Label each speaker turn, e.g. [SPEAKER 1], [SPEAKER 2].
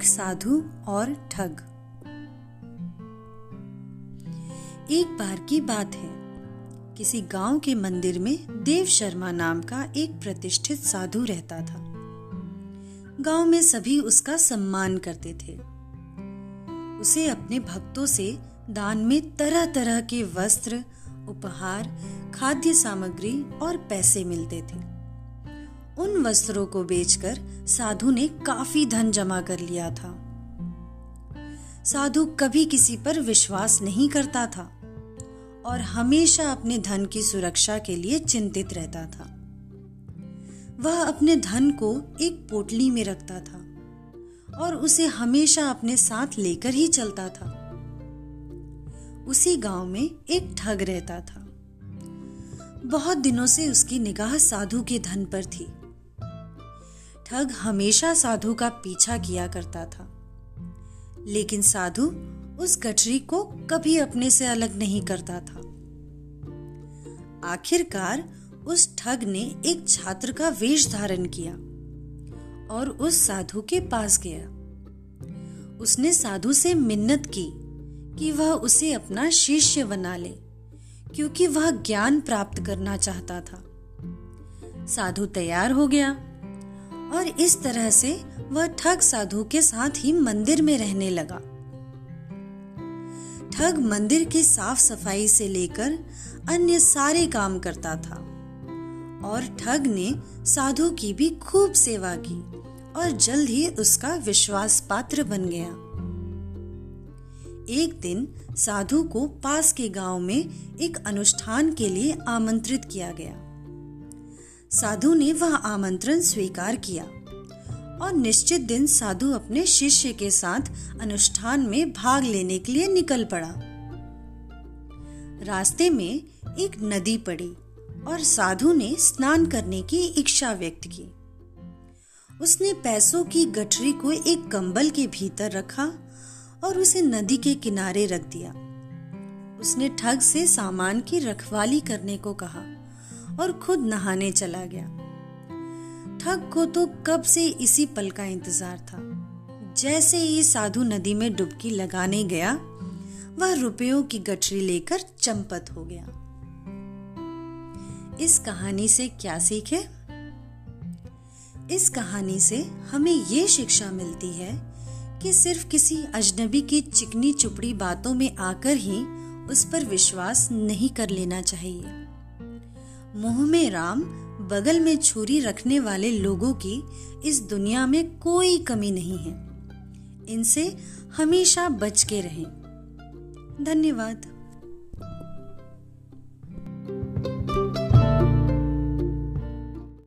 [SPEAKER 1] एक साधु और ठग। एक बार की बात है, किसी गाँव के मंदिर में देव शर्मा नाम का एक प्रतिष्ठित साधु रहता था। गाँव में सभी उसका सम्मान करते थे। उसे अपने भक्तों से दान में तरह तरह के वस्त्र, उपहार, खाद्य सामग्री और पैसे मिलते थे। उन वस्त्रों को बेचकर साधु ने काफ़ी धन जमा कर लिया था। साधु कभी किसी पर विश्वास नहीं करता था और हमेशा अपने धन की सुरक्षा के लिए चिंतित रहता था। वह अपने धन को एक पोटली में रखता था और उसे हमेशा अपने साथ लेकर ही चलता था। उसी गाँव में एक ठग रहता था। बहुत दिनों से उसकी निगाह साधु के धन पर थी। ठग हमेशा साधु का पीछा किया करता था। लेकिन साधु उस गठरी को कभी अपने से अलग नहीं करता था। आखिरकार उस ठग ने एक छात्र का वेश धारण किया और उस साधु के पास गया। उसने साधु से मिन्नत की कि वह उसे अपना शिष्य बना ले, क्योंकि वह ज्ञान प्राप्त करना चाहता था। साधु तैयार हो गया। और इस तरह से वह ठग साधु के साथ ही मंदिर में रहने लगा। ठग मंदिर की साफ़ सफ़ाई से लेकर अन्य सारे काम करता था और ठग ने साधु की भी खूब सेवा की और जल्द ही उसका विश्वास पात्र बन गया। एक दिन साधु को पास के गाँव में एक अनुष्ठान के लिए आमंत्रित किया गया। साधु ने वह आमंत्रण स्वीकार किया और निश्चित दिन साधु अपने शिष्य के साथ अनुष्ठान में भाग लेने के लिए निकल पड़ा। रास्ते में एक नदी पड़ी और साधु ने स्नान करने की इच्छा व्यक्त की। उसने पैसों की गठरी को एक कंबल के भीतर रखा और उसे नदी के किनारे रख दिया। उसने ठग से सामान की रखवाली करने को कहा। और खुद नहाने चला गया। ठग को तो कब से इसी पल का इंतज़ार था। जैसे ही साधु नदी में डुबकी लगाने गया, वह रुपयों की गठरी लेकर चंपत हो गया। इस कहानी से क्या सीखे इस कहानी से हमें ये शिक्षा मिलती है कि सिर्फ़ किसी अजनबी की चिकनी चुपड़ी बातों में आकर ही उस पर विश्वास नहीं कर लेना चाहिए। मुँह में राम, बगल में छुरी रखने वाले लोगों की इस दुनिया में कोई कमी नहीं है। इनसे हमेशा बच के रहें। धन्यवाद।